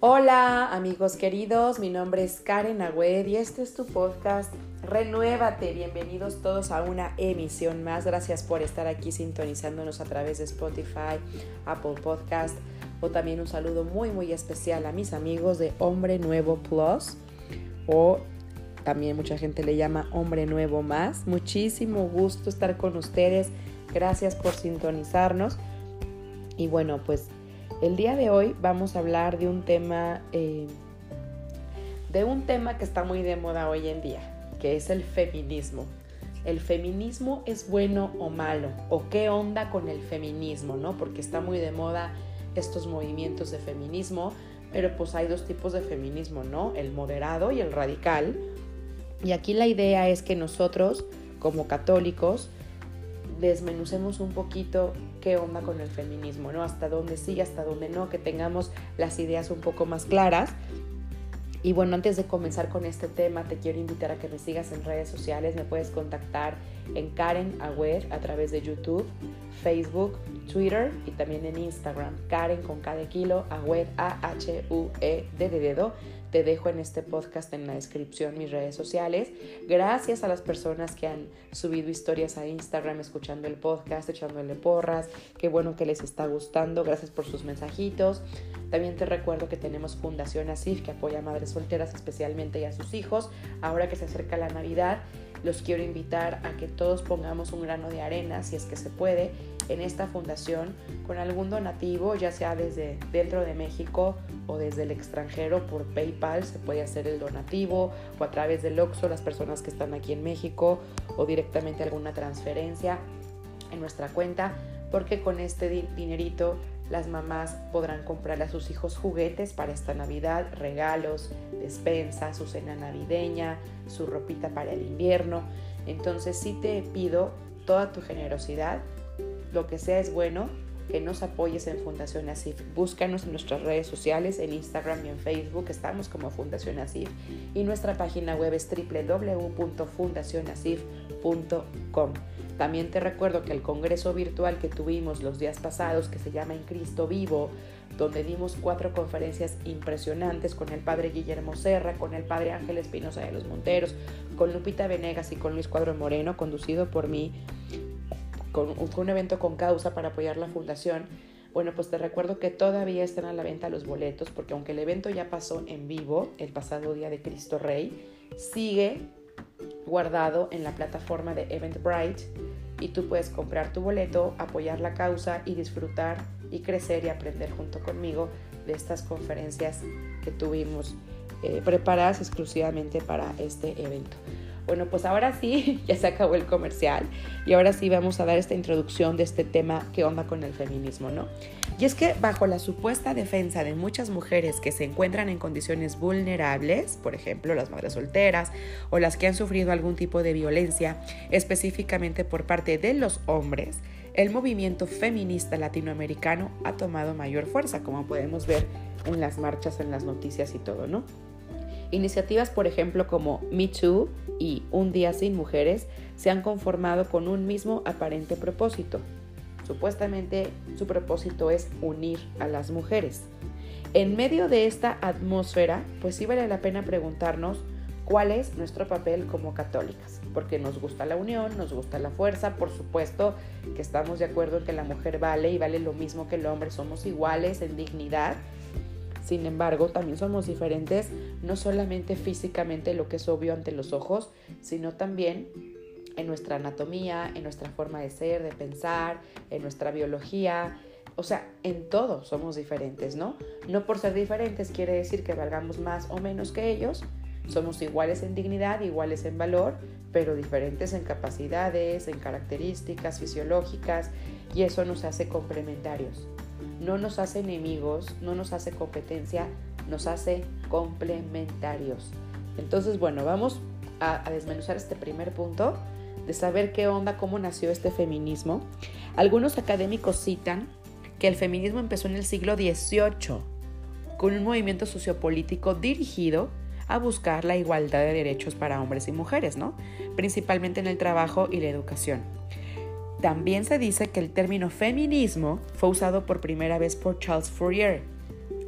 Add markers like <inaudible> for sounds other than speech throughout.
Hola amigos queridos, mi nombre es Karen Agüed y este es tu podcast Renuévate. Bienvenidos todos a una emisión más. Gracias por estar aquí sintonizándonos a través de Spotify, Apple Podcast o también un saludo muy muy especial a mis amigos de Hombre Nuevo Plus o también mucha gente le llama Hombre Nuevo Más. Muchísimo gusto estar con ustedes. Gracias por sintonizarnos. Y bueno, pues el día de hoy vamos a hablar de un tema, eh, de un tema que está muy de moda hoy en día, que es el feminismo. ¿El feminismo es bueno o malo? ¿O qué onda con el feminismo? ¿no? Porque está muy de moda estos movimientos de feminismo, pero pues hay dos tipos de feminismo, ¿no? El moderado y el radical. Y aquí la idea es que nosotros, como católicos, desmenucemos un poquito qué onda con el feminismo, ¿no? Hasta dónde sí, hasta dónde no, que tengamos las ideas un poco más claras. Y bueno, antes de comenzar con este tema, te quiero invitar a que me sigas en redes sociales. Me puedes contactar en Karen Agüed a través de YouTube, Facebook, Twitter y también en Instagram. Karen con cada kilo, Agüed, A-H-U-E-D de dedo. Te dejo en este podcast en la descripción mis redes sociales. Gracias a las personas que han subido historias a Instagram escuchando el podcast, echándole porras. Qué bueno que les está gustando. Gracias por sus mensajitos. También te recuerdo que tenemos Fundación ASIF que apoya a madres solteras especialmente y a sus hijos. Ahora que se acerca la Navidad, los quiero invitar a que todos pongamos un grano de arena, si es que se puede, en esta fundación con algún donativo, ya sea desde dentro de México o desde el extranjero por PayPal, se puede hacer el donativo o a través del OXO, las personas que están aquí en México o directamente alguna transferencia en nuestra cuenta, porque con este dinerito las mamás podrán comprarle a sus hijos juguetes para esta Navidad, regalos, despensa, su cena navideña, su ropita para el invierno. Entonces sí te pido toda tu generosidad, lo que sea es bueno, que nos apoyes en Fundación Asif. Búscanos en nuestras redes sociales, en Instagram y en Facebook, estamos como Fundación Asif. Y nuestra página web es www.fundacionasif.com. También te recuerdo que el congreso virtual que tuvimos los días pasados, que se llama En Cristo Vivo, donde dimos cuatro conferencias impresionantes con el padre Guillermo Serra, con el padre Ángel Espinosa de los Monteros, con Lupita Venegas y con Luis Cuadro Moreno, conducido por mí. Con, un evento con causa para apoyar la fundación. Bueno, pues te recuerdo que todavía están a la venta los boletos, porque aunque el evento ya pasó en vivo el pasado día de Cristo Rey, sigue guardado en la plataforma de Eventbrite y tú puedes comprar tu boleto, apoyar la causa y disfrutar y crecer y aprender junto conmigo de estas conferencias que tuvimos eh, preparadas exclusivamente para este evento. Bueno, pues ahora sí, <laughs> ya se acabó el comercial y ahora sí vamos a dar esta introducción de este tema que onda con el feminismo, ¿no? Y es que bajo la supuesta defensa de muchas mujeres que se encuentran en condiciones vulnerables, por ejemplo las madres solteras o las que han sufrido algún tipo de violencia, específicamente por parte de los hombres, el movimiento feminista latinoamericano ha tomado mayor fuerza, como podemos ver en las marchas, en las noticias y todo, ¿no? Iniciativas, por ejemplo, como Me Too y Un Día Sin Mujeres se han conformado con un mismo aparente propósito. Supuestamente su propósito es unir a las mujeres. En medio de esta atmósfera, pues sí vale la pena preguntarnos cuál es nuestro papel como católicas, porque nos gusta la unión, nos gusta la fuerza, por supuesto que estamos de acuerdo en que la mujer vale y vale lo mismo que el hombre, somos iguales en dignidad, sin embargo, también somos diferentes, no solamente físicamente, lo que es obvio ante los ojos, sino también en nuestra anatomía, en nuestra forma de ser, de pensar, en nuestra biología. O sea, en todo somos diferentes, ¿no? No por ser diferentes quiere decir que valgamos más o menos que ellos. Somos iguales en dignidad, iguales en valor, pero diferentes en capacidades, en características fisiológicas, y eso nos hace complementarios no nos hace enemigos, no nos hace competencia, nos hace complementarios. Entonces, bueno, vamos a, desmenuzar este primer punto de saber qué onda, cómo nació este feminismo. Algunos académicos citan que el feminismo empezó en el siglo XVIII con un movimiento sociopolítico dirigido a buscar la igualdad de derechos para hombres y mujeres, ¿no? Principalmente en el trabajo y la educación. También se dice que el término feminismo fue usado por primera vez por Charles Fourier,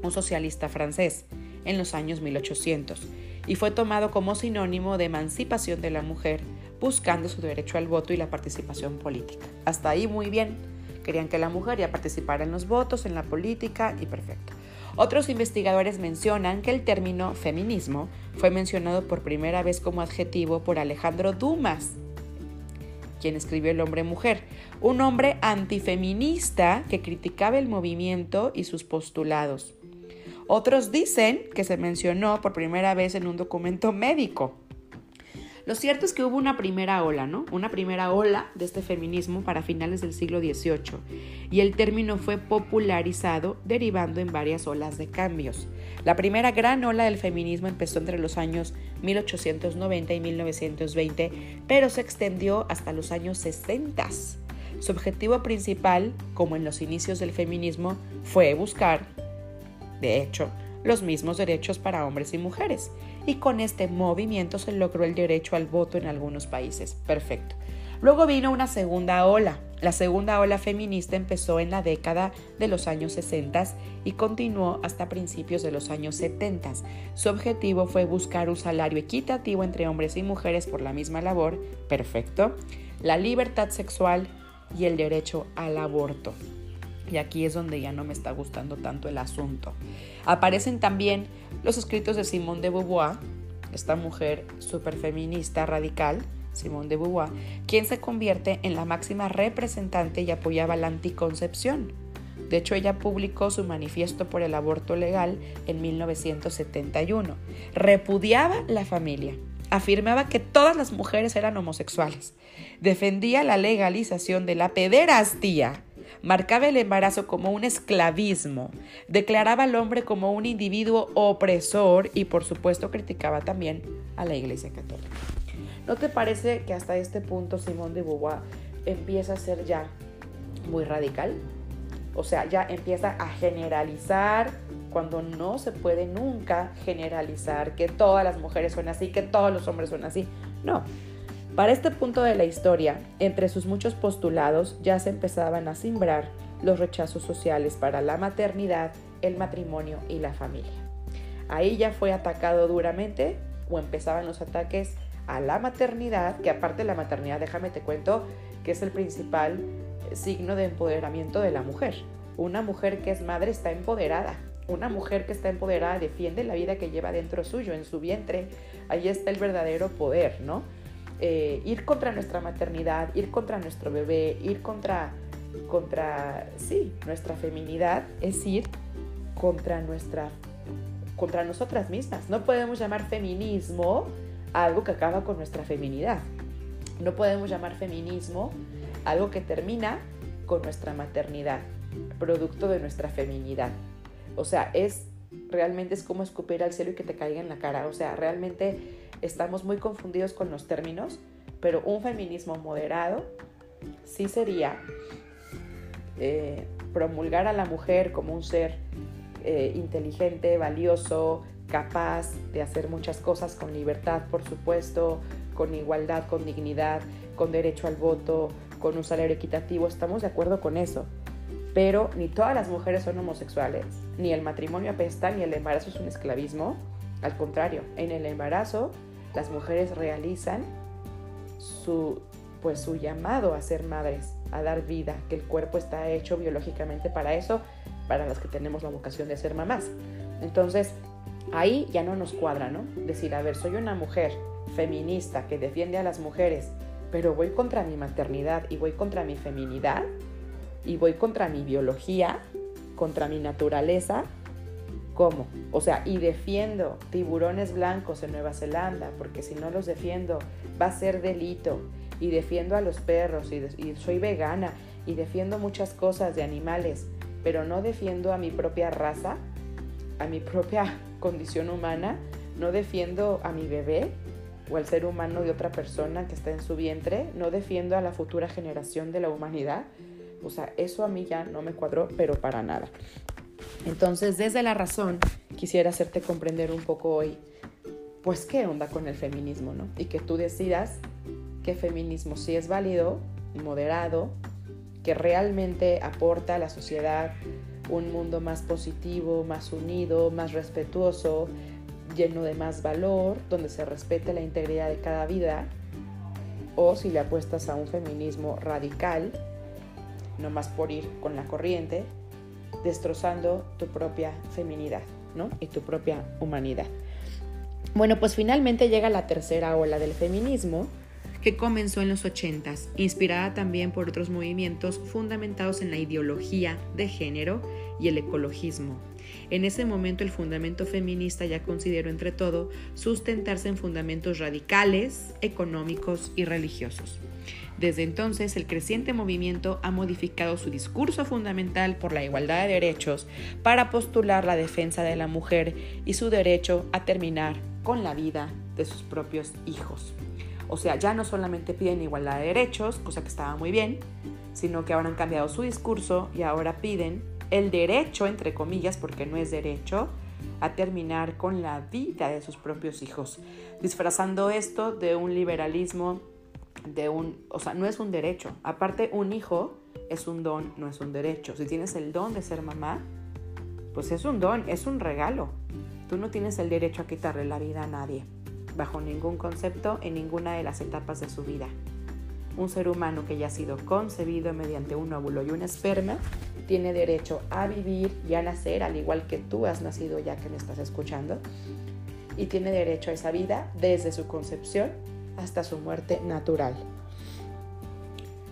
un socialista francés, en los años 1800, y fue tomado como sinónimo de emancipación de la mujer, buscando su derecho al voto y la participación política. Hasta ahí muy bien. Querían que la mujer ya participara en los votos, en la política y perfecto. Otros investigadores mencionan que el término feminismo fue mencionado por primera vez como adjetivo por Alejandro Dumas, quien escribió El hombre mujer, un hombre antifeminista que criticaba el movimiento y sus postulados. Otros dicen que se mencionó por primera vez en un documento médico. Lo cierto es que hubo una primera ola, ¿no? Una primera ola de este feminismo para finales del siglo XVIII y el término fue popularizado derivando en varias olas de cambios. La primera gran ola del feminismo empezó entre los años 1890 y 1920, pero se extendió hasta los años 60. Su objetivo principal, como en los inicios del feminismo, fue buscar, de hecho, los mismos derechos para hombres y mujeres. Y con este movimiento se logró el derecho al voto en algunos países. Perfecto. Luego vino una segunda ola. La segunda ola feminista empezó en la década de los años 60 y continuó hasta principios de los años 70. Su objetivo fue buscar un salario equitativo entre hombres y mujeres por la misma labor, perfecto, la libertad sexual y el derecho al aborto. Y aquí es donde ya no me está gustando tanto el asunto. Aparecen también los escritos de Simone de Beauvoir, esta mujer súper feminista radical, Simone de Beauvoir, quien se convierte en la máxima representante y apoyaba la anticoncepción. De hecho, ella publicó su manifiesto por el aborto legal en 1971. Repudiaba la familia. Afirmaba que todas las mujeres eran homosexuales. Defendía la legalización de la pederastía marcaba el embarazo como un esclavismo, declaraba al hombre como un individuo opresor y por supuesto criticaba también a la Iglesia Católica. ¿No te parece que hasta este punto Simón de Beauvoir empieza a ser ya muy radical? O sea, ya empieza a generalizar cuando no se puede nunca generalizar que todas las mujeres son así, que todos los hombres son así. No, para este punto de la historia, entre sus muchos postulados ya se empezaban a simbrar los rechazos sociales para la maternidad, el matrimonio y la familia. Ahí ya fue atacado duramente o empezaban los ataques a la maternidad, que aparte de la maternidad, déjame te cuento, que es el principal signo de empoderamiento de la mujer. Una mujer que es madre está empoderada. Una mujer que está empoderada defiende la vida que lleva dentro suyo, en su vientre. Ahí está el verdadero poder, ¿no? Eh, ir contra nuestra maternidad, ir contra nuestro bebé, ir contra, contra, sí, nuestra feminidad, es ir contra nuestra, contra nosotras mismas. No podemos llamar feminismo algo que acaba con nuestra feminidad. No podemos llamar feminismo algo que termina con nuestra maternidad, producto de nuestra feminidad. O sea, es realmente es como escupir al cielo y que te caiga en la cara. O sea, realmente estamos muy confundidos con los términos, pero un feminismo moderado sí sería eh, promulgar a la mujer como un ser eh, inteligente, valioso, capaz de hacer muchas cosas con libertad, por supuesto, con igualdad, con dignidad, con derecho al voto, con un salario equitativo. Estamos de acuerdo con eso. Pero ni todas las mujeres son homosexuales, ni el matrimonio apesta, ni el embarazo es un esclavismo. Al contrario, en el embarazo las mujeres realizan su, pues, su llamado a ser madres, a dar vida, que el cuerpo está hecho biológicamente para eso, para las que tenemos la vocación de ser mamás. Entonces, ahí ya no nos cuadra, ¿no? Decir, a ver, soy una mujer feminista que defiende a las mujeres, pero voy contra mi maternidad y voy contra mi feminidad y voy contra mi biología, contra mi naturaleza, ¿Cómo? O sea, y defiendo tiburones blancos en Nueva Zelanda, porque si no los defiendo va a ser delito. Y defiendo a los perros, y, soy vegana, y defiendo muchas cosas de animales, pero no defiendo a mi propia raza, a mi propia <laughs> condición humana, no defiendo a mi bebé o al ser humano de otra persona que está en su vientre, no defiendo a la futura generación de la humanidad. O sea, eso a mí ya no me cuadró, pero para nada. Entonces, desde la razón, quisiera hacerte comprender un poco hoy, pues, qué onda con el feminismo, ¿no? Y que tú decidas qué feminismo sí es válido, moderado, que realmente aporta a la sociedad un mundo más positivo, más unido, más respetuoso, lleno de más valor, donde se respete la integridad de cada vida, o si le apuestas a un feminismo radical, no más por ir con la corriente, destrozando tu propia feminidad ¿no? y tu propia humanidad. Bueno, pues finalmente llega la tercera ola del feminismo, que comenzó en los 80, inspirada también por otros movimientos fundamentados en la ideología de género y el ecologismo. En ese momento el fundamento feminista ya consideró entre todo sustentarse en fundamentos radicales, económicos y religiosos. Desde entonces, el creciente movimiento ha modificado su discurso fundamental por la igualdad de derechos para postular la defensa de la mujer y su derecho a terminar con la vida de sus propios hijos. O sea, ya no solamente piden igualdad de derechos, cosa que estaba muy bien, sino que ahora han cambiado su discurso y ahora piden el derecho, entre comillas, porque no es derecho, a terminar con la vida de sus propios hijos, disfrazando esto de un liberalismo, de un, o sea, no es un derecho. Aparte, un hijo es un don, no es un derecho. Si tienes el don de ser mamá, pues es un don, es un regalo. Tú no tienes el derecho a quitarle la vida a nadie bajo ningún concepto en ninguna de las etapas de su vida. Un ser humano que ya ha sido concebido mediante un óvulo y un esperma tiene derecho a vivir y a nacer al igual que tú has nacido ya que me estás escuchando y tiene derecho a esa vida desde su concepción hasta su muerte natural.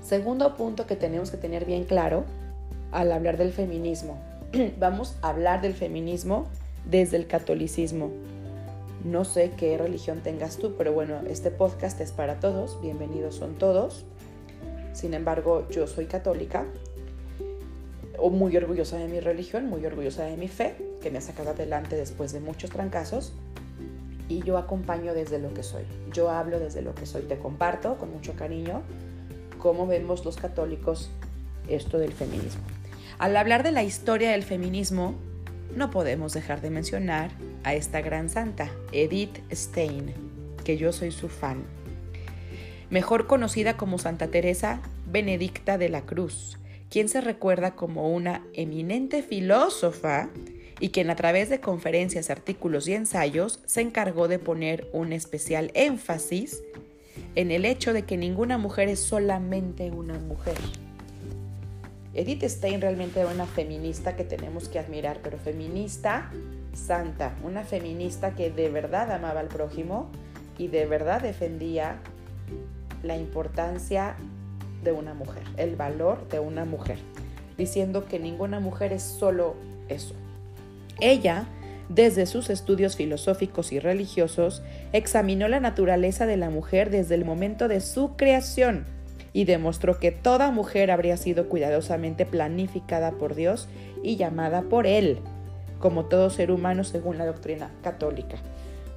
Segundo punto que tenemos que tener bien claro al hablar del feminismo. <clears throat> Vamos a hablar del feminismo desde el catolicismo. No sé qué religión tengas tú, pero bueno, este podcast es para todos, bienvenidos son todos. Sin embargo, yo soy católica, o muy orgullosa de mi religión, muy orgullosa de mi fe, que me ha sacado adelante después de muchos trancazos, y yo acompaño desde lo que soy. Yo hablo desde lo que soy, te comparto con mucho cariño cómo vemos los católicos esto del feminismo. Al hablar de la historia del feminismo, no podemos dejar de mencionar a esta gran santa, Edith Stein, que yo soy su fan. Mejor conocida como Santa Teresa Benedicta de la Cruz, quien se recuerda como una eminente filósofa y quien a través de conferencias, artículos y ensayos se encargó de poner un especial énfasis en el hecho de que ninguna mujer es solamente una mujer Edith Stein realmente era una feminista que tenemos que admirar, pero feminista santa, una feminista que de verdad amaba al prójimo y de verdad defendía la importancia de una mujer, el valor de una mujer, diciendo que ninguna mujer es solo eso. Ella, desde sus estudios filosóficos y religiosos, examinó la naturaleza de la mujer desde el momento de su creación y demostró que toda mujer habría sido cuidadosamente planificada por Dios y llamada por Él, como todo ser humano según la doctrina católica.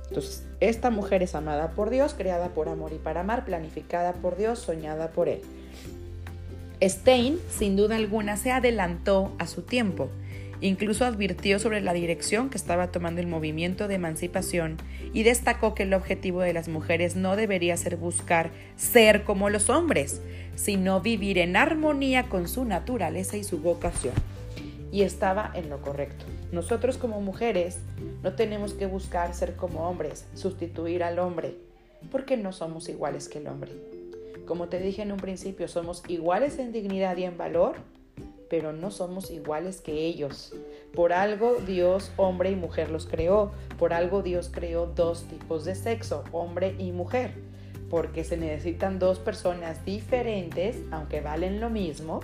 Entonces, esta mujer es amada por Dios, creada por amor y para amar, planificada por Dios, soñada por Él. Stein, sin duda alguna, se adelantó a su tiempo Incluso advirtió sobre la dirección que estaba tomando el movimiento de emancipación y destacó que el objetivo de las mujeres no debería ser buscar ser como los hombres, sino vivir en armonía con su naturaleza y su vocación. Y estaba en lo correcto. Nosotros como mujeres no tenemos que buscar ser como hombres, sustituir al hombre, porque no somos iguales que el hombre. Como te dije en un principio, somos iguales en dignidad y en valor, pero no somos iguales que ellos. Por algo Dios, hombre y mujer los creó. Por algo Dios creó dos tipos de sexo, hombre y mujer. Porque se necesitan dos personas diferentes, aunque valen lo mismo,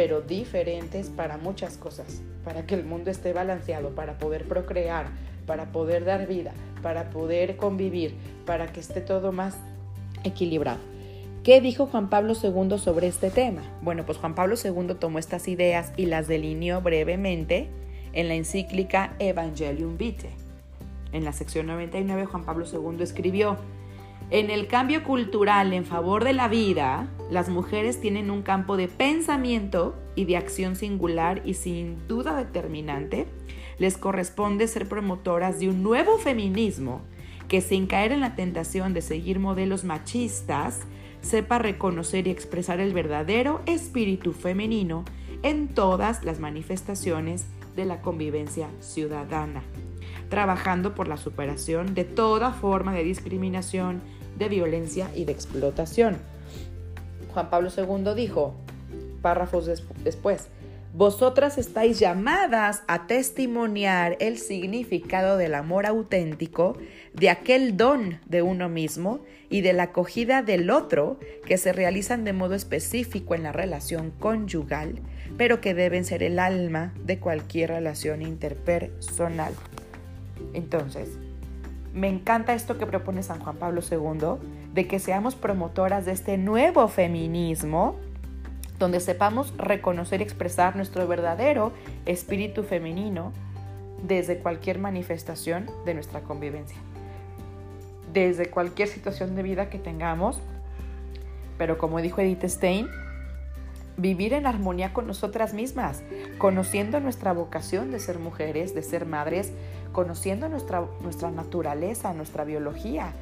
pero diferentes para muchas cosas. Para que el mundo esté balanceado, para poder procrear, para poder dar vida, para poder convivir, para que esté todo más equilibrado. ¿Qué dijo Juan Pablo II sobre este tema? Bueno, pues Juan Pablo II tomó estas ideas y las delineó brevemente en la encíclica Evangelium Vitae. En la sección 99 Juan Pablo II escribió, en el cambio cultural en favor de la vida, las mujeres tienen un campo de pensamiento y de acción singular y sin duda determinante, les corresponde ser promotoras de un nuevo feminismo que sin caer en la tentación de seguir modelos machistas, sepa reconocer y expresar el verdadero espíritu femenino en todas las manifestaciones de la convivencia ciudadana, trabajando por la superación de toda forma de discriminación, de violencia y de explotación. Juan Pablo II dijo, párrafos después, vosotras estáis llamadas a testimoniar el significado del amor auténtico, de aquel don de uno mismo y de la acogida del otro que se realizan de modo específico en la relación conyugal, pero que deben ser el alma de cualquier relación interpersonal. Entonces, me encanta esto que propone San Juan Pablo II, de que seamos promotoras de este nuevo feminismo donde sepamos reconocer y expresar nuestro verdadero espíritu femenino desde cualquier manifestación de nuestra convivencia, desde cualquier situación de vida que tengamos, pero como dijo Edith Stein, vivir en armonía con nosotras mismas, conociendo nuestra vocación de ser mujeres, de ser madres, conociendo nuestra, nuestra naturaleza, nuestra biología,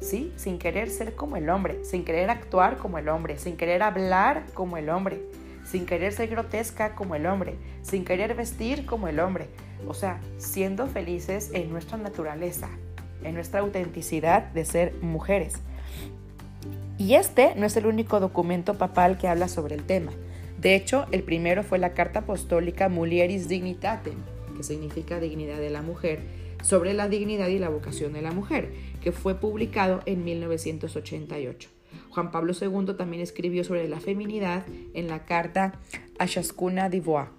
¿sí? Sin querer ser como el hombre, sin querer actuar como el hombre, sin querer hablar como el hombre, sin querer ser grotesca como el hombre, sin querer vestir como el hombre. O sea, siendo felices en nuestra naturaleza, en nuestra autenticidad de ser mujeres. Y este no es el único documento papal que habla sobre el tema. De hecho, el primero fue la Carta Apostólica Mulieris Dignitatem, que significa dignidad de la mujer, sobre la dignidad y la vocación de la mujer, que fue publicado en 1988. Juan Pablo II también escribió sobre la feminidad en la carta a Chascuna d'Ivoire.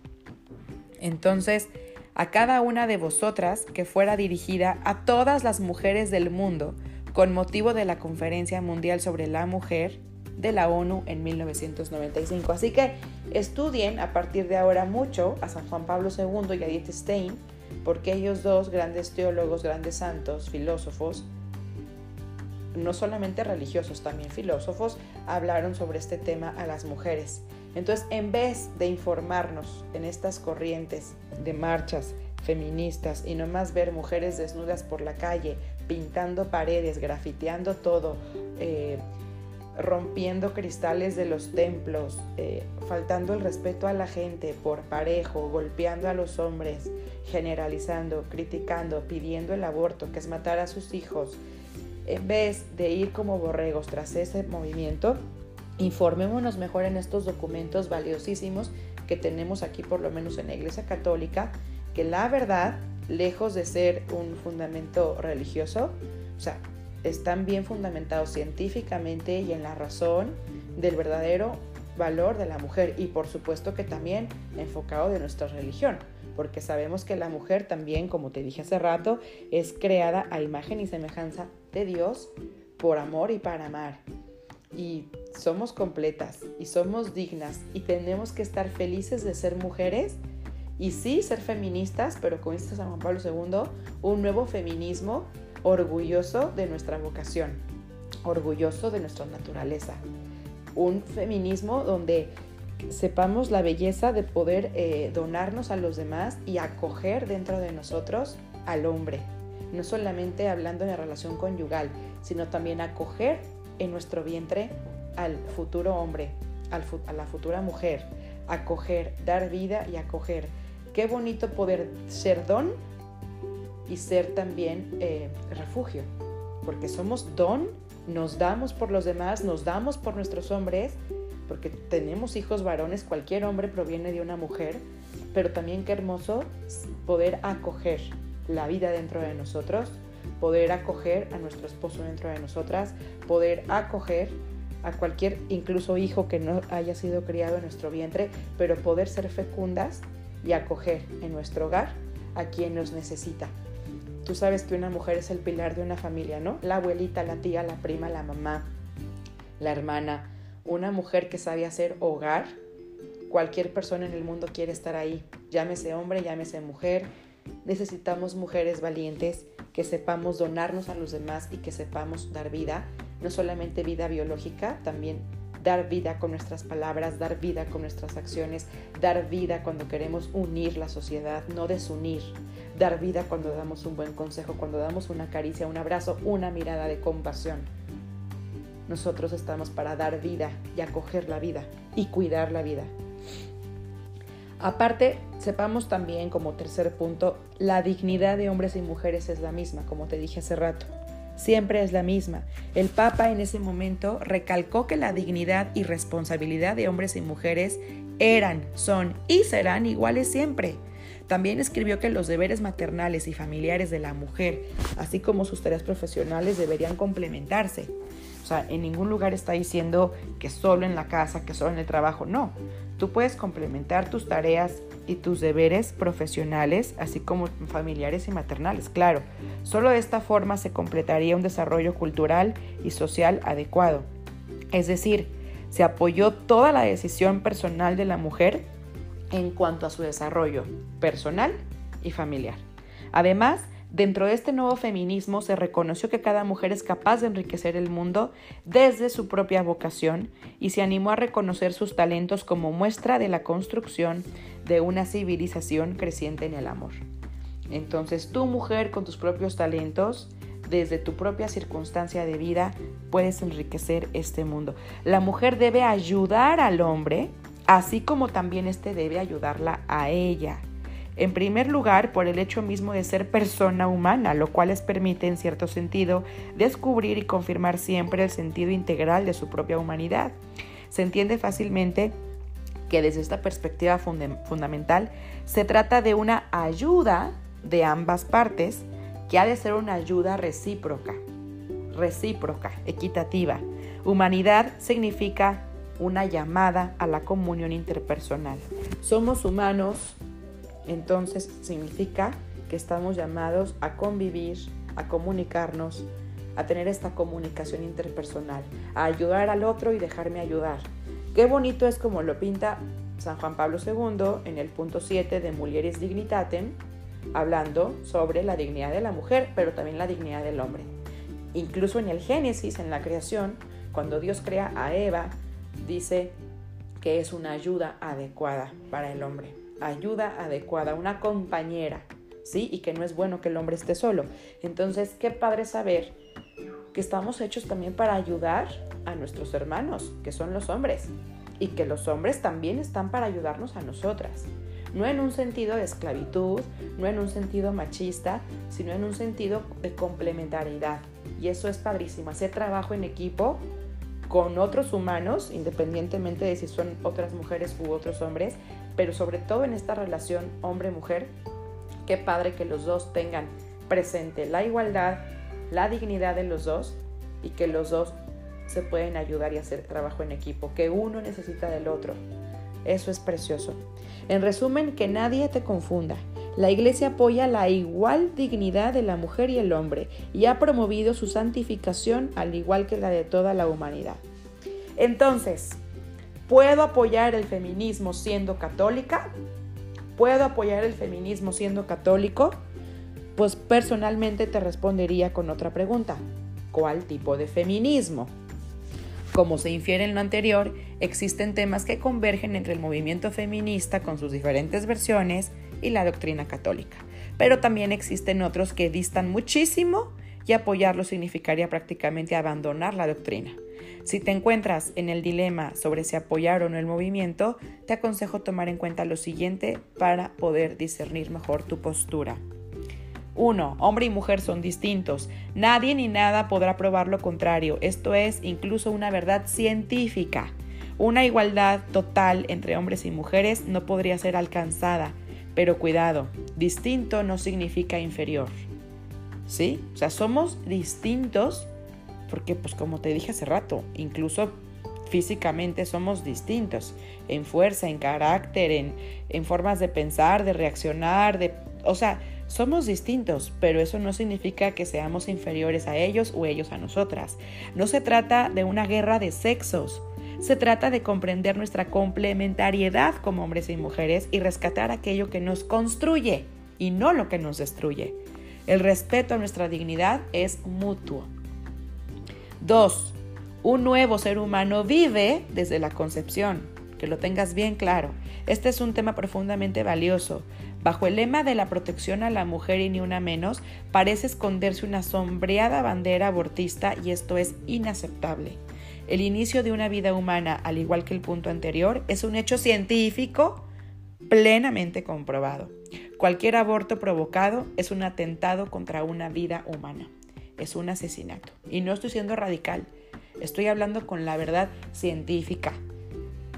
Entonces, a cada una de vosotras que fuera dirigida a todas las mujeres del mundo con motivo de la Conferencia Mundial sobre la Mujer de la ONU en 1995. Así que estudien a partir de ahora mucho a San Juan Pablo II y a Edith Stein, porque ellos dos, grandes teólogos, grandes santos, filósofos, no solamente religiosos, también filósofos, hablaron sobre este tema a las mujeres. Entonces, en vez de informarnos en estas corrientes de marchas feministas y no más ver mujeres desnudas por la calle, pintando paredes, grafiteando todo, eh, rompiendo cristales de los templos, eh, faltando el respeto a la gente por parejo, golpeando a los hombres, generalizando, criticando, pidiendo el aborto, que es matar a sus hijos, en vez de ir como borregos tras ese movimiento, informémonos mejor en estos documentos valiosísimos que tenemos aquí, por lo menos en la Iglesia Católica, que la verdad, lejos de ser un fundamento religioso, o sea, están bien fundamentados científicamente y en la razón del verdadero valor de la mujer y por supuesto que también enfocado de nuestra religión porque sabemos que la mujer también, como te dije hace rato, es creada a imagen y semejanza de Dios por amor y para amar. Y somos completas y somos dignas y tenemos que estar felices de ser mujeres y sí ser feministas, pero con esto San Juan Pablo II, un nuevo feminismo orgulloso de nuestra vocación, orgulloso de nuestra naturaleza. Un feminismo donde sepamos la belleza de poder eh, donarnos a los demás y acoger dentro de nosotros al hombre. No solamente hablando de relación conyugal, sino también acoger en nuestro vientre al futuro hombre, a la futura mujer. Acoger, dar vida y acoger. Qué bonito poder ser don y ser también eh, refugio, porque somos don, nos damos por los demás, nos damos por nuestros hombres porque tenemos hijos varones, cualquier hombre proviene de una mujer, pero también qué hermoso poder acoger la vida dentro de nosotros, poder acoger a nuestro esposo dentro de nosotras, poder acoger a cualquier incluso hijo que no haya sido criado en nuestro vientre, pero poder ser fecundas y acoger en nuestro hogar a quien nos necesita. Tú sabes que una mujer es el pilar de una familia, ¿no? La abuelita, la tía, la prima, la mamá, la hermana, una mujer que sabe hacer hogar, cualquier persona en el mundo quiere estar ahí, llámese hombre, llámese mujer. Necesitamos mujeres valientes que sepamos donarnos a los demás y que sepamos dar vida, no solamente vida biológica, también dar vida con nuestras palabras, dar vida con nuestras acciones, dar vida cuando queremos unir la sociedad, no desunir, dar vida cuando damos un buen consejo, cuando damos una caricia, un abrazo, una mirada de compasión. Nosotros estamos para dar vida y acoger la vida y cuidar la vida. Aparte, sepamos también como tercer punto, la dignidad de hombres y mujeres es la misma, como te dije hace rato. Siempre es la misma. El Papa en ese momento recalcó que la dignidad y responsabilidad de hombres y mujeres eran, son y serán iguales siempre. También escribió que los deberes maternales y familiares de la mujer, así como sus tareas profesionales, deberían complementarse. O sea, en ningún lugar está diciendo que solo en la casa, que solo en el trabajo. No, tú puedes complementar tus tareas y tus deberes profesionales, así como familiares y maternales. Claro, solo de esta forma se completaría un desarrollo cultural y social adecuado. Es decir, se apoyó toda la decisión personal de la mujer en cuanto a su desarrollo personal y familiar. Además, Dentro de este nuevo feminismo se reconoció que cada mujer es capaz de enriquecer el mundo desde su propia vocación y se animó a reconocer sus talentos como muestra de la construcción de una civilización creciente en el amor. Entonces tú mujer con tus propios talentos, desde tu propia circunstancia de vida, puedes enriquecer este mundo. La mujer debe ayudar al hombre, así como también éste debe ayudarla a ella. En primer lugar, por el hecho mismo de ser persona humana, lo cual les permite, en cierto sentido, descubrir y confirmar siempre el sentido integral de su propia humanidad. Se entiende fácilmente que desde esta perspectiva fundamental se trata de una ayuda de ambas partes que ha de ser una ayuda recíproca, recíproca, equitativa. Humanidad significa una llamada a la comunión interpersonal. Somos humanos entonces significa que estamos llamados a convivir, a comunicarnos, a tener esta comunicación interpersonal, a ayudar al otro y dejarme ayudar. Qué bonito es como lo pinta San Juan Pablo II en el punto 7 de Mulieris Dignitatem, hablando sobre la dignidad de la mujer, pero también la dignidad del hombre. Incluso en el Génesis, en la creación, cuando Dios crea a Eva, dice que es una ayuda adecuada para el hombre ayuda adecuada, una compañera, ¿sí? Y que no es bueno que el hombre esté solo. Entonces, qué padre saber que estamos hechos también para ayudar a nuestros hermanos, que son los hombres, y que los hombres también están para ayudarnos a nosotras. No en un sentido de esclavitud, no en un sentido machista, sino en un sentido de complementariedad. Y eso es padrísimo, hacer trabajo en equipo con otros humanos, independientemente de si son otras mujeres u otros hombres, pero sobre todo en esta relación hombre-mujer, qué padre que los dos tengan presente la igualdad, la dignidad de los dos y que los dos se pueden ayudar y hacer trabajo en equipo, que uno necesita del otro. Eso es precioso. En resumen, que nadie te confunda. La Iglesia apoya la igual dignidad de la mujer y el hombre y ha promovido su santificación al igual que la de toda la humanidad. Entonces, ¿puedo apoyar el feminismo siendo católica? ¿Puedo apoyar el feminismo siendo católico? Pues personalmente te respondería con otra pregunta. ¿Cuál tipo de feminismo? Como se infiere en lo anterior, existen temas que convergen entre el movimiento feminista con sus diferentes versiones y la doctrina católica. Pero también existen otros que distan muchísimo y apoyarlo significaría prácticamente abandonar la doctrina. Si te encuentras en el dilema sobre si apoyar o no el movimiento, te aconsejo tomar en cuenta lo siguiente para poder discernir mejor tu postura. 1. Hombre y mujer son distintos. Nadie ni nada podrá probar lo contrario. Esto es incluso una verdad científica. Una igualdad total entre hombres y mujeres no podría ser alcanzada pero cuidado, distinto no significa inferior. ¿Sí? O sea, somos distintos porque, pues como te dije hace rato, incluso físicamente somos distintos, en fuerza, en carácter, en, en formas de pensar, de reaccionar, de... O sea, somos distintos, pero eso no significa que seamos inferiores a ellos o ellos a nosotras. No se trata de una guerra de sexos, se trata de comprender nuestra complementariedad como hombres y mujeres y rescatar aquello que nos construye y no lo que nos destruye. El respeto a nuestra dignidad es mutuo. 2. Un nuevo ser humano vive desde la concepción. Que lo tengas bien claro. Este es un tema profundamente valioso. Bajo el lema de la protección a la mujer y ni una menos, parece esconderse una sombreada bandera abortista y esto es inaceptable. El inicio de una vida humana, al igual que el punto anterior, es un hecho científico plenamente comprobado. Cualquier aborto provocado es un atentado contra una vida humana. Es un asesinato. Y no estoy siendo radical. Estoy hablando con la verdad científica.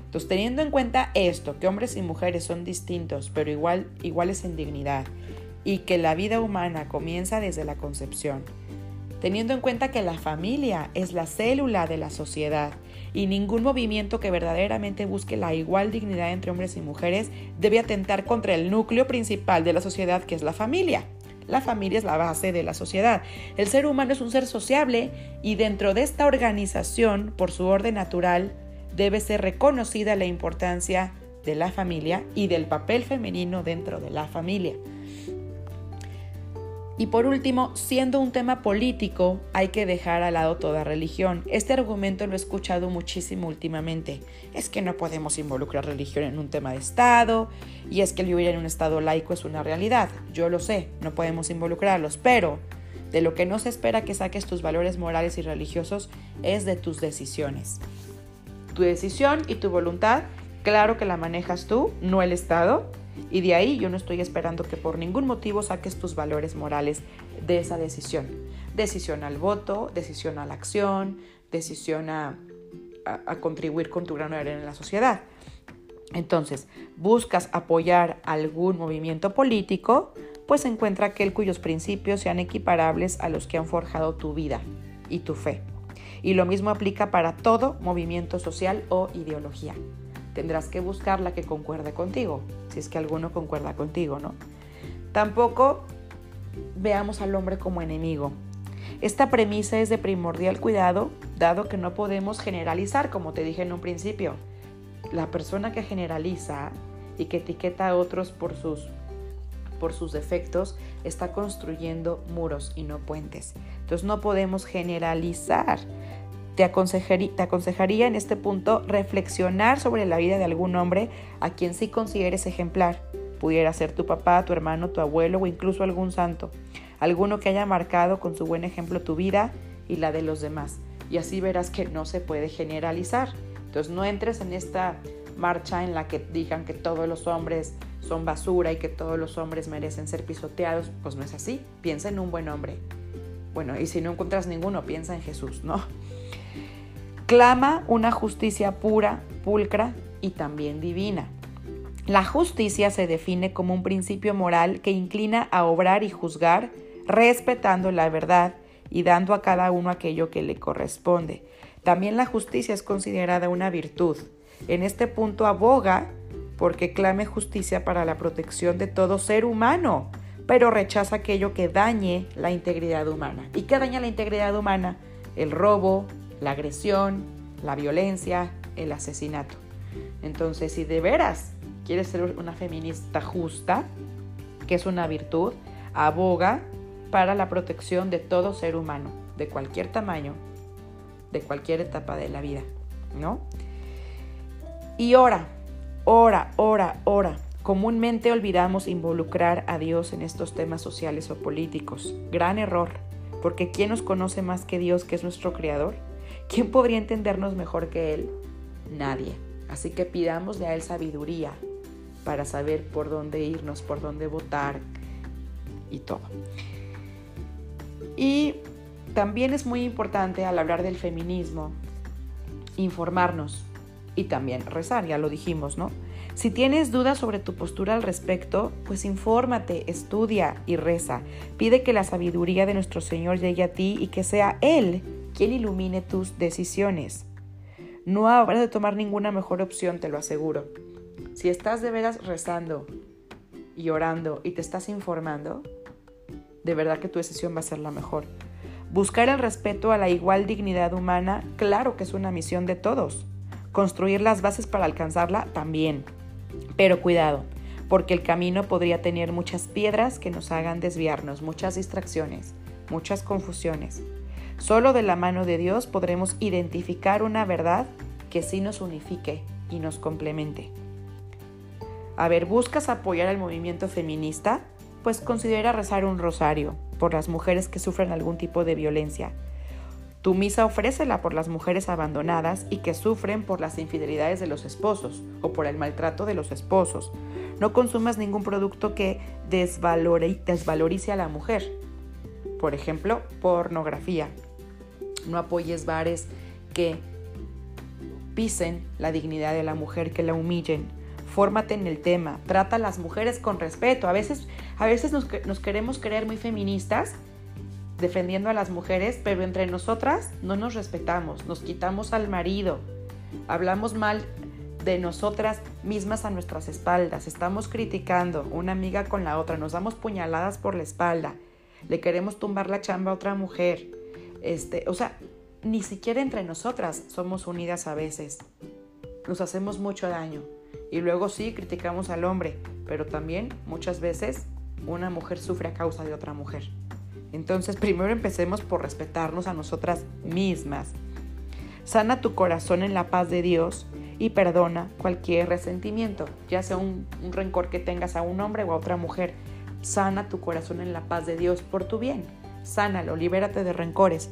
Entonces, teniendo en cuenta esto, que hombres y mujeres son distintos, pero igual, iguales en dignidad, y que la vida humana comienza desde la concepción, teniendo en cuenta que la familia es la célula de la sociedad y ningún movimiento que verdaderamente busque la igual dignidad entre hombres y mujeres debe atentar contra el núcleo principal de la sociedad que es la familia. La familia es la base de la sociedad. El ser humano es un ser sociable y dentro de esta organización, por su orden natural, debe ser reconocida la importancia de la familia y del papel femenino dentro de la familia. Y por último, siendo un tema político, hay que dejar al lado toda religión. Este argumento lo he escuchado muchísimo últimamente. Es que no podemos involucrar religión en un tema de Estado, y es que vivir en un Estado laico es una realidad. Yo lo sé, no podemos involucrarlos, pero de lo que no se espera que saques tus valores morales y religiosos es de tus decisiones. Tu decisión y tu voluntad, claro que la manejas tú, no el Estado, y de ahí yo no estoy esperando que por ningún motivo saques tus valores morales de esa decisión. Decisión al voto, decisión a la acción, decisión a, contribuir con tu grano de arena en la sociedad. Entonces, buscas apoyar algún movimiento político, pues encuentra aquel cuyos principios sean equiparables a los que han forjado tu vida y tu fe. Y lo mismo aplica para todo movimiento social o ideología tendrás que buscar la que concuerde contigo, si es que alguno concuerda contigo, ¿no? Tampoco veamos al hombre como enemigo. Esta premisa es de primordial cuidado, dado que no podemos generalizar, como te dije en un principio. La persona que generaliza y que etiqueta a otros por sus, por sus defectos está construyendo muros y no puentes. Entonces no podemos generalizar. Te aconsejaría, en este punto reflexionar sobre la vida de algún hombre a quien sí consideres ejemplar. Pudiera ser tu papá, tu hermano, tu abuelo o incluso algún santo. Alguno que haya marcado con su buen ejemplo tu vida y la de los demás. Y así verás que no se puede generalizar. Entonces no entres en esta marcha en la que digan que todos los hombres son basura y que todos los hombres merecen ser pisoteados. Pues no es así. Piensa en un buen hombre. Bueno, y si no encuentras ninguno, piensa en Jesús, ¿no? Clama una justicia pura, pulcra y también divina. La justicia se define como un principio moral que inclina a obrar y juzgar respetando la verdad y dando a cada uno aquello que le corresponde. También la justicia es considerada una virtud. En este punto aboga porque clame justicia para la protección de todo ser humano, pero rechaza aquello que dañe la integridad humana. ¿Y qué daña la integridad humana? El robo, la agresión, la violencia, el asesinato. Entonces, si de veras quieres ser una feminista justa, que es una virtud, aboga para la protección de todo ser humano, de cualquier tamaño, de cualquier etapa de la vida, ¿no? Y ora, ora, ora, ora. Comúnmente olvidamos involucrar a Dios en estos temas sociales o políticos. Gran error, porque ¿quién nos conoce más que Dios, que es nuestro Creador? ¿Quién podría entendernos mejor que Él? Nadie. Así que pidámosle a Él sabiduría para saber por dónde irnos, por dónde votar y todo. Y también es muy importante al hablar del feminismo informarnos y también rezar, ya lo dijimos, ¿no? Si tienes dudas sobre tu postura al respecto, pues infórmate, estudia y reza. Pide que la sabiduría de nuestro Señor llegue a ti y que sea Él quien ilumine tus decisiones. No habrás de tomar ninguna mejor opción, te lo aseguro. Si estás de veras rezando y orando y te estás informando, de verdad que tu decisión va a ser la mejor. Buscar el respeto a la igual dignidad humana, claro que es una misión de todos. Construir las bases para alcanzarla también. Pero cuidado, porque el camino podría tener muchas piedras que nos hagan desviarnos, muchas distracciones, muchas confusiones. Solo de la mano de Dios podremos identificar una verdad que sí nos unifique y nos complemente. A ver, ¿buscas apoyar al movimiento feminista? Pues considera rezar un rosario por las mujeres que sufren algún tipo de violencia. Tu misa ofrécela por las mujeres abandonadas y que sufren por las infidelidades de los esposos o por el maltrato de los esposos. No consumas ningún producto que desvalorice a la mujer. Por ejemplo, pornografía. No apoyes bares que pisen la dignidad de la mujer, que la humillen. Fórmate en el tema. Trata a las mujeres con respeto. A veces, a veces nos, nos queremos creer muy feministas defendiendo a las mujeres, pero entre nosotras no nos respetamos, nos quitamos al marido, hablamos mal de nosotras mismas a nuestras espaldas, estamos criticando una amiga con la otra, nos damos puñaladas por la espalda, le queremos tumbar la chamba a otra mujer, este, o sea, ni siquiera entre nosotras somos unidas a veces. Nos hacemos mucho daño. Y luego sí criticamos al hombre, pero también muchas veces una mujer sufre a causa de otra mujer. Entonces primero empecemos por respetarnos a nosotras mismas. Sana tu corazón en la paz de Dios y perdona cualquier resentimiento, ya sea un, un, rencor que tengas a un hombre o a otra mujer. Sana tu corazón en la paz de Dios por tu bien. Sánalo, libérate de rencores.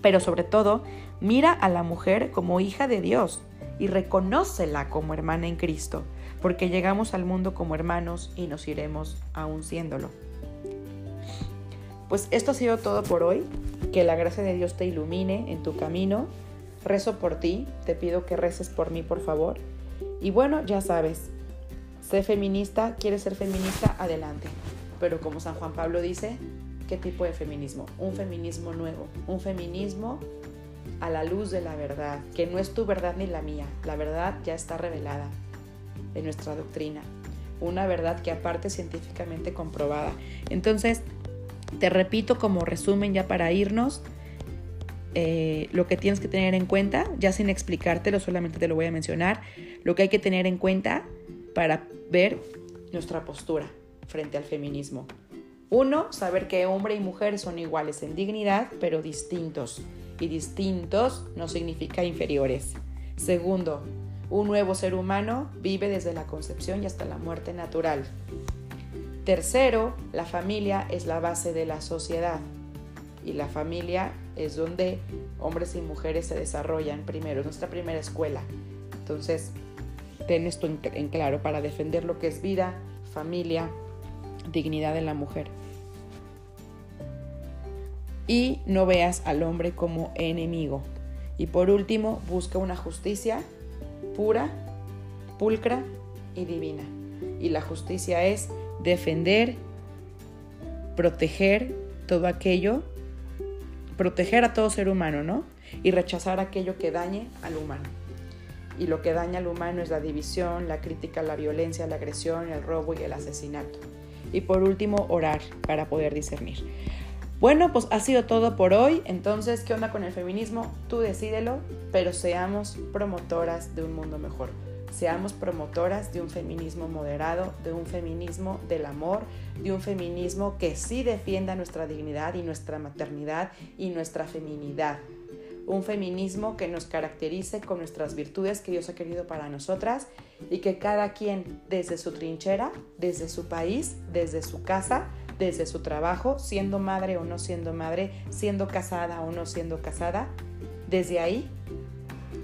Pero sobre todo, mira a la mujer como hija de Dios y reconócela como hermana en Cristo, porque llegamos al mundo como hermanos y nos iremos aún siéndolo. Pues esto ha sido todo por hoy. Que la gracia de Dios te ilumine en tu camino. Rezo por ti, te pido que reces por mí, por favor. Y bueno, ya sabes, sé feminista, quieres ser feminista, adelante. Pero como San Juan Pablo dice, ¿Qué tipo de feminismo? Un feminismo nuevo, un feminismo a la luz de la verdad, que no es tu verdad ni la mía, la verdad ya está revelada en nuestra doctrina, una verdad que aparte científicamente comprobada. Entonces, te repito como resumen ya para irnos, eh, lo que tienes que tener en cuenta, ya sin explicártelo, solamente te lo voy a mencionar, lo que hay que tener en cuenta para ver nuestra postura frente al feminismo. Uno, saber que hombre y mujer son iguales en dignidad, pero distintos. Y distintos no significa inferiores. Segundo, un nuevo ser humano vive desde la concepción y hasta la muerte natural. Tercero, la familia es la base de la sociedad. Y la familia es donde hombres y mujeres se desarrollan primero, es nuestra primera escuela. Entonces, ten esto en, claro para defender lo que es vida, familia, dignidad de la mujer. Y no veas al hombre como enemigo. Y por último, busca una justicia pura, pulcra y divina. Y la justicia es defender, proteger todo aquello, proteger a todo ser humano, ¿no? Y rechazar aquello que dañe al humano. Y lo que daña al humano es la división, la crítica, la violencia, la agresión, el robo y el asesinato. Y por último, orar para poder discernir. Bueno, pues ha sido todo por hoy. Entonces, ¿qué onda con el feminismo? Tú decídelo, pero seamos promotoras de un mundo mejor. Seamos promotoras de un feminismo moderado, de un feminismo del amor, de un feminismo que sí defienda nuestra dignidad y nuestra maternidad y nuestra feminidad. Un feminismo que nos caracterice con nuestras virtudes que Dios ha querido para nosotras y que cada quien desde su trinchera, desde su país, desde su casa, desde su trabajo, siendo madre o no siendo madre, siendo casada o no siendo casada, desde ahí,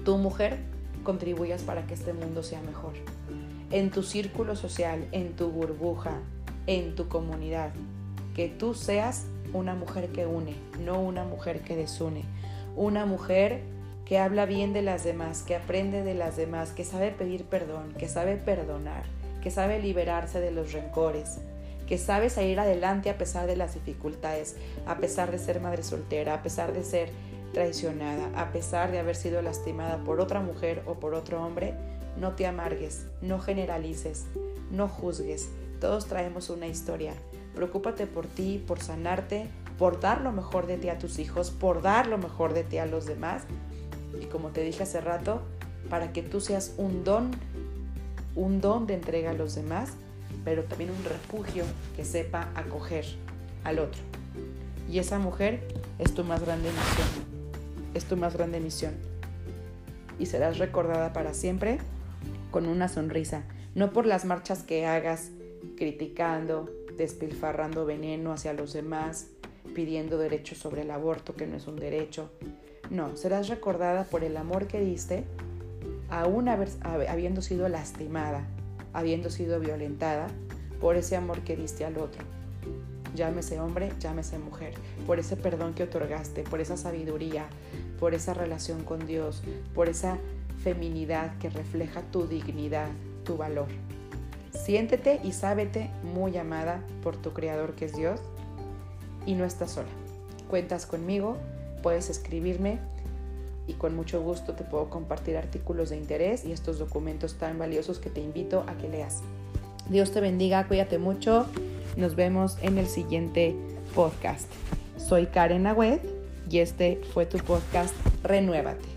tu mujer contribuyas para que este mundo sea mejor. En tu círculo social, en tu burbuja, en tu comunidad, que tú seas una mujer que une, no una mujer que desune, una mujer que habla bien de las demás, que aprende de las demás, que sabe pedir perdón, que sabe perdonar, que sabe liberarse de los rencores, que sabe salir adelante a pesar de las dificultades, a pesar de ser madre soltera, a pesar de ser traicionada, a pesar de haber sido lastimada por otra mujer o por otro hombre, no te amargues, no generalices, no juzgues. Todos traemos una historia. Preocúpate por ti, por sanarte, por dar lo mejor de ti a tus hijos, por dar lo mejor de ti a los demás. Y como te dije hace rato, para que tú seas un don, un don de entrega a los demás pero también un refugio que sepa acoger al otro. Y esa mujer es tu más grande misión, es tu más grande misión. Y serás recordada para siempre con una sonrisa, no por las marchas que hagas criticando, despilfarrando veneno hacia los demás, pidiendo derechos sobre el aborto que no es un derecho. No, serás recordada por el amor que diste, aún habiendo sido lastimada, habiendo sido violentada por ese amor que diste al otro. Llámese hombre, llámese mujer, por ese perdón que otorgaste, por esa sabiduría, por esa relación con Dios, por esa feminidad que refleja tu dignidad, tu valor. Siéntete y sábete muy amada por tu Creador que es Dios y no estás sola. Cuentas conmigo, puedes escribirme y con mucho gusto te puedo compartir artículos de interés y estos documentos tan valiosos que te invito a que leas. Dios te bendiga, cuídate mucho. Nos vemos en el siguiente podcast. Soy Karen Agüed y este fue tu podcast Renuévate.